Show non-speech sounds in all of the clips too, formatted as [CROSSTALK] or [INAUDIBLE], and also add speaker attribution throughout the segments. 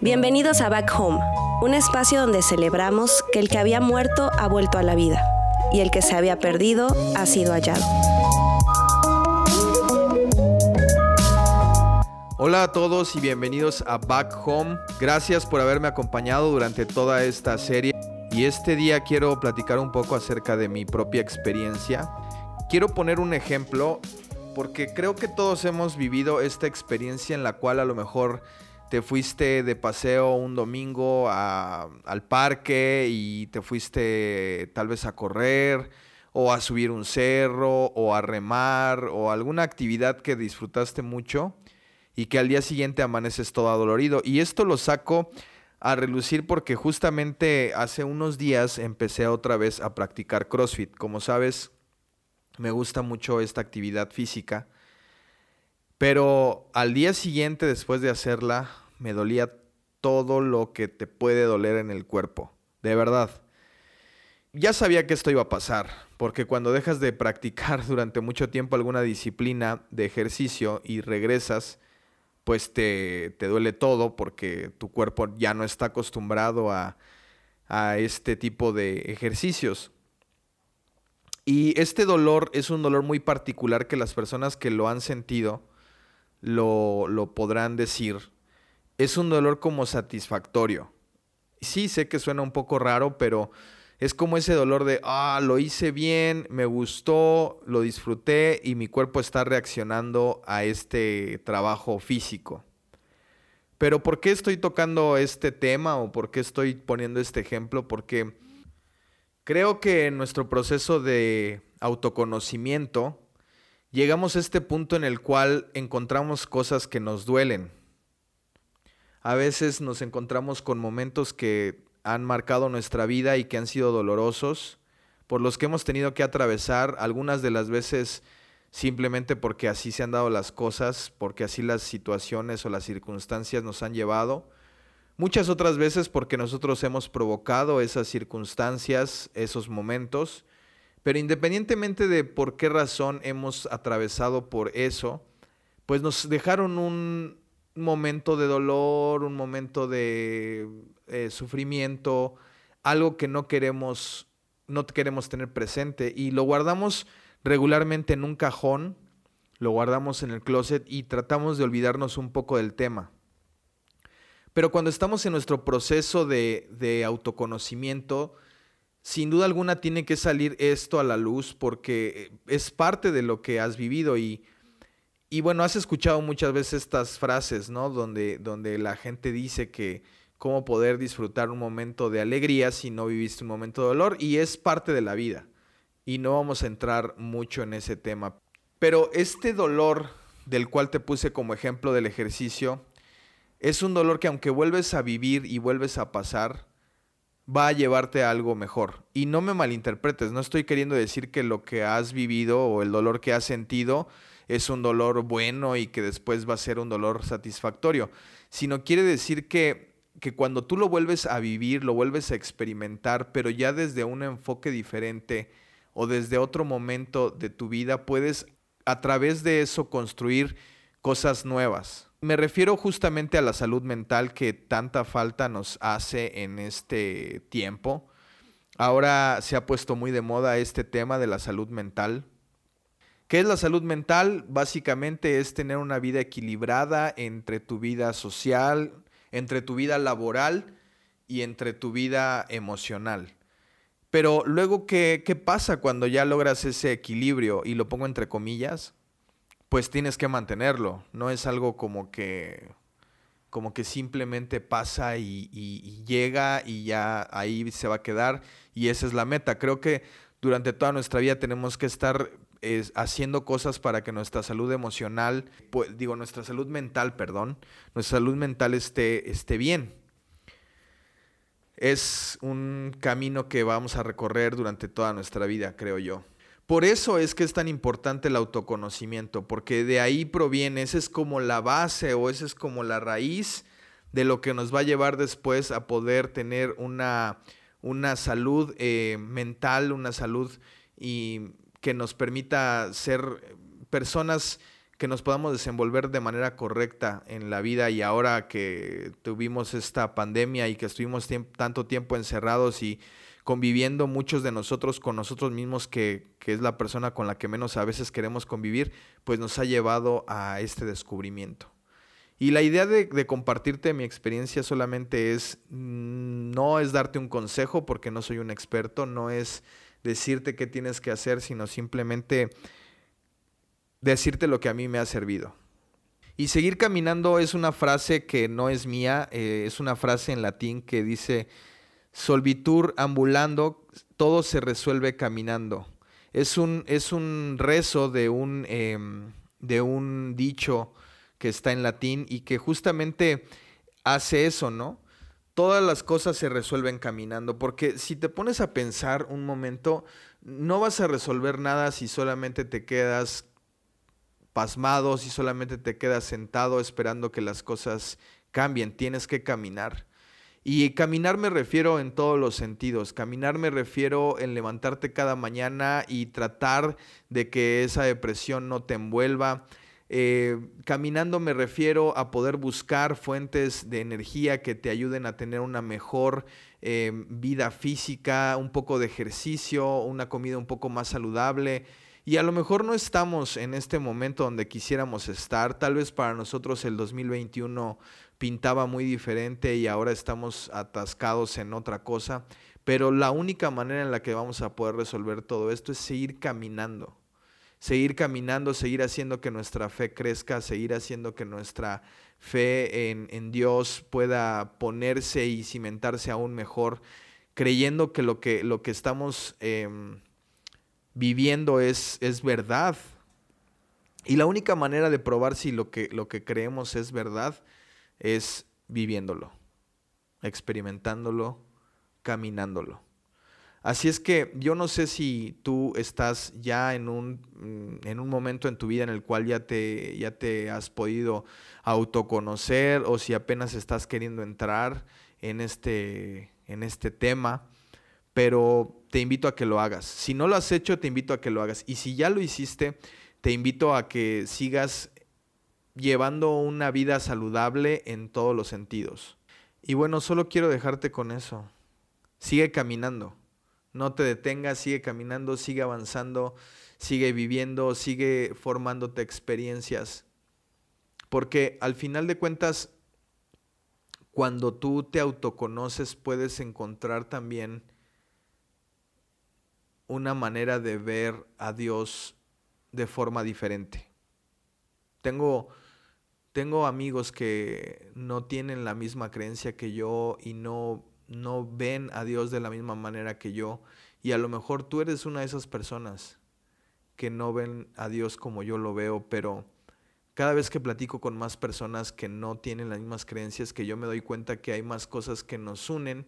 Speaker 1: Bienvenidos a Back Home, un espacio donde celebramos que el que había muerto ha vuelto a la vida y el que se había perdido ha sido hallado.
Speaker 2: Hola a todos y bienvenidos a Back Home. Gracias por haberme acompañado durante toda esta serie. Y este día quiero platicar un poco acerca de mi propia experiencia. Quiero poner un ejemplo porque creo que todos hemos vivido esta experiencia en la cual a lo mejor te fuiste de paseo un domingo al parque y te fuiste tal vez a correr o a subir un cerro o a remar o alguna actividad que disfrutaste mucho y que al día siguiente amaneces todo adolorido. Y esto lo saco a relucir porque justamente hace unos días empecé otra vez a practicar CrossFit. Como sabes, me gusta mucho esta actividad física. Pero al día siguiente, después de hacerla, me dolía todo lo que te puede doler en el cuerpo. De verdad. Ya sabía que esto iba a pasar, porque cuando dejas de practicar [LAUGHS] durante mucho tiempo alguna disciplina de ejercicio y regresas, pues te, duele todo porque tu cuerpo ya no está acostumbrado a, este tipo de ejercicios. Y este dolor es un dolor muy particular que las personas que lo han sentido lo, lo podrán decir. Es un dolor como satisfactorio. Sí, sé que suena un poco raro, pero es como ese dolor de, ah, lo hice bien, me gustó, lo disfruté y mi cuerpo está reaccionando a este trabajo físico. Pero ¿por qué estoy tocando este tema o por qué estoy poniendo este ejemplo? Porque creo que en nuestro proceso de autoconocimiento llegamos a este punto en el cual encontramos cosas que nos duelen. A veces nos encontramos con momentos que han marcado nuestra vida y que han sido dolorosos, por los que hemos tenido que atravesar, algunas de las veces simplemente porque así se han dado las cosas, porque así las situaciones o las circunstancias nos han llevado, muchas otras veces porque nosotros hemos provocado esas circunstancias, esos momentos, pero independientemente de por qué razón hemos atravesado por eso, pues nos dejaron un, momento de dolor, un momento de eh, sufrimiento, algo que no queremos, no queremos tener presente y lo guardamos regularmente en un cajón, lo guardamos en el closet y tratamos de olvidarnos un poco del tema. Pero cuando estamos en nuestro proceso de, autoconocimiento, sin duda alguna tiene que salir esto a la luz porque es parte de lo que has vivido y bueno, has escuchado muchas veces estas frases, ¿no? Donde la gente dice que cómo poder disfrutar un momento de alegría si no viviste un momento de dolor y es parte de la vida. Y no vamos a entrar mucho en ese tema. Pero este dolor del cual te puse como ejemplo del ejercicio, es un dolor que aunque vuelves a vivir y vuelves a pasar, va a llevarte a algo mejor. Y no me malinterpretes, no estoy queriendo decir que lo que has vivido o el dolor que has sentido es un dolor bueno y que después va a ser un dolor satisfactorio, sino quiere decir que, que cuando tú lo vuelves a vivir, lo vuelves a experimentar, pero ya desde un enfoque diferente o desde otro momento de tu vida, puedes a través de eso construir cosas nuevas. Me refiero justamente a la salud mental que tanta falta nos hace en este tiempo. Ahora se ha puesto muy de moda este tema de la salud mental. ¿Qué es la salud mental? Básicamente es tener una vida equilibrada entre tu vida social, entre tu vida laboral y entre tu vida emocional. Pero luego, ¿qué, qué pasa cuando ya logras ese equilibrio? Y lo pongo entre comillas, pues tienes que mantenerlo. No es algo como que, como que simplemente pasa y, llega y ya ahí se va a quedar y esa es la meta. Creo que durante toda nuestra vida tenemos que estar es haciendo cosas para que nuestra salud emocional, pues, digo, nuestra salud mental, perdón, nuestra salud mental esté, esté bien. Es un camino que vamos a recorrer durante toda nuestra vida, creo yo. Por eso es que es tan importante el autoconocimiento, porque de ahí proviene, esa es como la base o esa es como la raíz de lo que nos va a llevar después a poder tener una, una salud eh, mental, una salud y que nos permita ser personas que nos podamos desenvolver de manera correcta en la vida. Y ahora que tuvimos esta pandemia y que estuvimos tanto tiempo encerrados y conviviendo muchos de nosotros con nosotros mismos, que, es la persona con la que menos a veces queremos convivir, pues nos ha llevado a este descubrimiento. Y la idea de, de, compartirte mi experiencia solamente es, mm, no es darte un consejo porque no soy un experto, no es decirte qué tienes que hacer, sino simplemente decirte lo que a mí me ha servido. Y seguir caminando es una frase que no es mía, eh, es una frase en latín que dice, solvitur ambulando, todo se resuelve caminando. Es un, es un rezo de un, em, de un dicho que está en latín y que justamente hace eso, ¿no? Todas las cosas se resuelven caminando, porque si te pones a pensar un momento, no vas a resolver nada si solamente te quedas pasmado, si solamente te quedas sentado esperando que las cosas cambien, tienes que caminar. Y caminar me refiero en todos los sentidos. Caminar me refiero en levantarte cada mañana y tratar de que esa depresión no te envuelva. Eh, caminando me refiero a poder buscar fuentes de energía que te ayuden a tener una mejor eh, vida física, un poco de ejercicio, una comida un poco más saludable. Y a lo mejor no estamos en este momento donde quisiéramos estar. Tal vez para nosotros el 2021 pintaba muy diferente y ahora estamos atascados en otra cosa. Pero la única manera en la que vamos a poder resolver todo esto es seguir caminando. Seguir caminando, seguir haciendo que nuestra fe crezca, seguir haciendo que nuestra fe en, Dios pueda ponerse y cimentarse aún mejor, creyendo que lo que, lo que estamos... Em, viviendo es, es verdad. Y la única manera de probar si lo que, lo que creemos es verdad es viviéndolo, experimentándolo, caminándolo. Así es que yo no sé si tú estás ya en un, mm, en un momento en tu vida en el cual ya te, ya te has podido autoconocer o si apenas estás queriendo entrar en este, en este tema pero te invito a que lo hagas. Si no lo has hecho, te invito a que lo hagas. Y si ya lo hiciste, te invito a que sigas llevando una vida saludable en todos los sentidos. Y bueno, solo quiero dejarte con eso. Sigue caminando. No te detengas, sigue caminando, sigue avanzando, sigue viviendo, sigue formándote experiencias. Porque al final de cuentas, cuando tú te autoconoces, puedes encontrar también una manera de ver a Dios de forma diferente. Tengo, tengo amigos que no tienen la misma creencia que yo y no, no ven a Dios de la misma manera que yo. Y a lo mejor tú eres una de esas personas que no ven a Dios como yo lo veo, pero cada vez que platico con más personas que no tienen las mismas creencias que yo me doy cuenta que hay más cosas que nos unen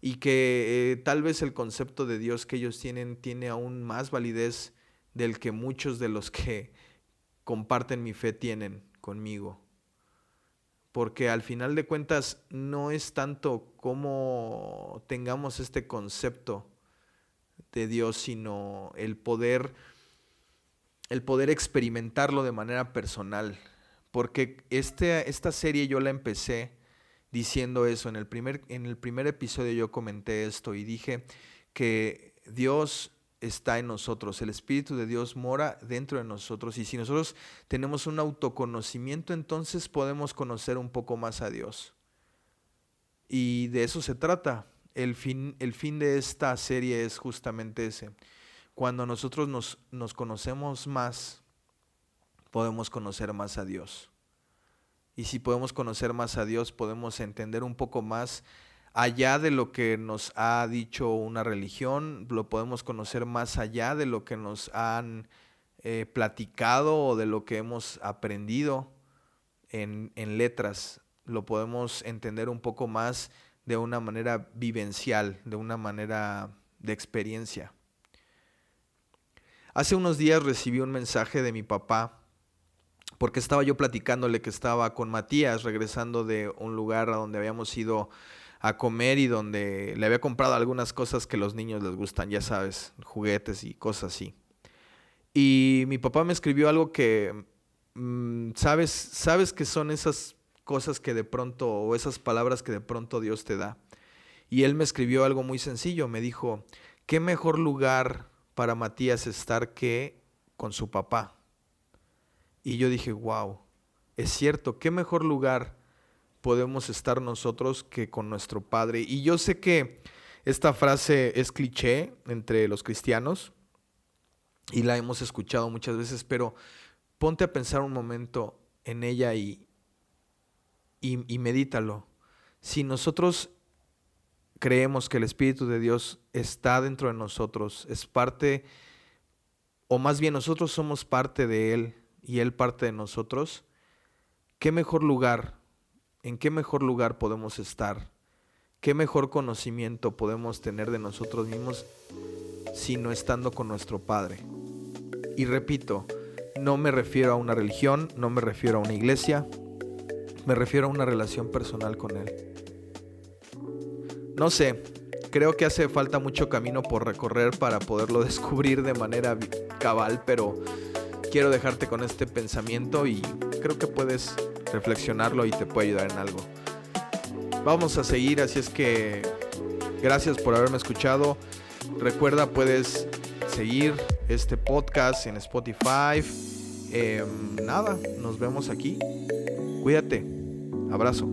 Speaker 2: y que eh, tal vez el concepto de Dios que ellos tienen tiene aún más validez del que muchos de los que comparten mi fe tienen conmigo. Porque al final de cuentas no es tanto como tengamos este concepto de Dios, sino el poder el poder experimentarlo de manera personal. Porque este, esta serie yo la empecé diciendo eso. En el, primer, en el primer episodio yo comenté esto y dije que Dios está en nosotros, el Espíritu de Dios mora dentro de nosotros y si nosotros tenemos un autoconocimiento, entonces podemos conocer un poco más a Dios. Y de eso se trata. El fin, el fin de esta serie es justamente ese. Cuando nosotros nos, nos conocemos más, podemos conocer más a Dios. Y si podemos conocer más a Dios, podemos entender un poco más allá de lo que nos ha dicho una religión, lo podemos conocer más allá de lo que nos han eh, platicado o de lo que hemos aprendido en, en letras. Lo podemos entender un poco más de una manera vivencial, de una manera de experiencia. Hace unos días recibí un mensaje de mi papá porque estaba yo platicándole que estaba con Matías regresando de un lugar a donde habíamos ido a comer y donde le había comprado algunas cosas que los niños les gustan, ya sabes, juguetes y cosas así. Y mi papá me escribió algo que, mm, sabes, sabes que son esas cosas que de pronto, o esas palabras que de pronto Dios te da. Y él me escribió algo muy sencillo, me dijo, ¿qué mejor lugar para Matías estar que con su papá? Y yo dije, wow, es cierto, ¿qué mejor lugar podemos estar nosotros que con nuestro Padre? Y yo sé que esta frase es cliché entre los cristianos y la hemos escuchado muchas veces, pero ponte a pensar un momento en ella y, y, y medítalo. Si nosotros creemos que el Espíritu de Dios está dentro de nosotros, es parte, o más bien nosotros somos parte de Él y Él parte de nosotros, ¿qué mejor lugar, en qué mejor lugar podemos estar? ¿Qué mejor conocimiento podemos tener de nosotros mismos sino estando con nuestro Padre? Y repito, no me refiero a una religión, no me refiero a una iglesia, me refiero a una relación personal con Él. No sé, creo que hace falta mucho camino por recorrer para poderlo [LAUGHS] descubrir de manera cabal, pero quiero dejarte con este pensamiento y creo que puedes reflexionarlo y te puede ayudar en algo. Vamos a seguir, así es que gracias por haberme escuchado. Recuerda, puedes seguir este podcast en Spotify. Em, nada, nos vemos aquí. Cuídate. Abrazo.